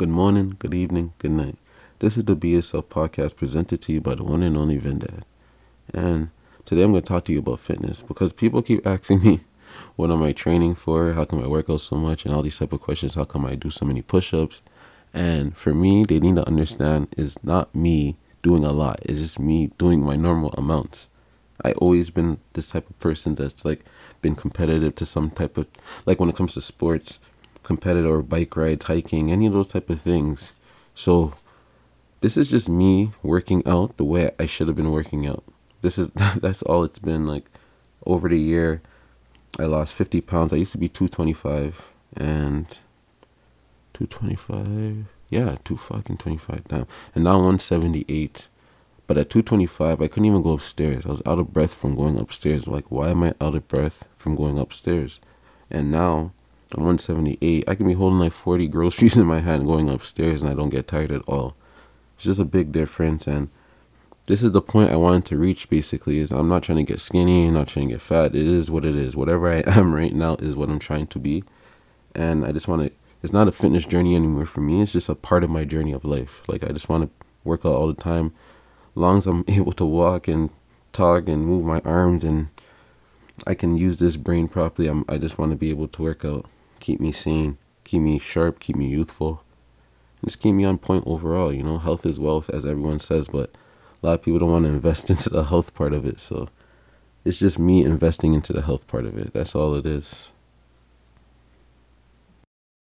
Good morning, good evening, good night. This is the BSL podcast presented to you by the one and only Vendad. And today I'm going to talk to you about fitness because people keep asking me, what am I training for? How come I work out so much? And all these type of questions. How come I do so many push-ups? And for me, they need to understand is not me doing a lot. It's just me doing my normal amounts. I always been this type of person that's like been competitive to some type of like when it comes to sports, competitive or bike rides, hiking, any of those type of things. So this is just me working out the way I should have been working out. This is that's all it's been like over the year. I lost 50 pounds. I used to be 225 and 225. Yeah, two fucking 25 down. And now 178. But at 225, I couldn't even go upstairs. I was out of breath from going upstairs. Like, why am I out of breath from going upstairs? And now I'm 178. I can be holding like 40 groceries in my hand going upstairs and I don't get tired at all. It's just a big difference. And this is the point I wanted to reach basically is I'm not trying to get skinny, I'm not trying to get fat. It is what it is. Whatever I am right now is what I'm trying to be. And I just want to, it's not a fitness journey anymore for me. It's just a part of my journey of life. Like, I just want to work out all the time long as I'm able to walk and talk and move my arms and I can use this brain properly, I'm, I just want to be able to work out, keep me sane, keep me sharp, keep me youthful, just keep me on point overall. You know, health is wealth, as everyone says, but a lot of people don't want to invest into the health part of it. So it's just me investing into the health part of it. That's all it is.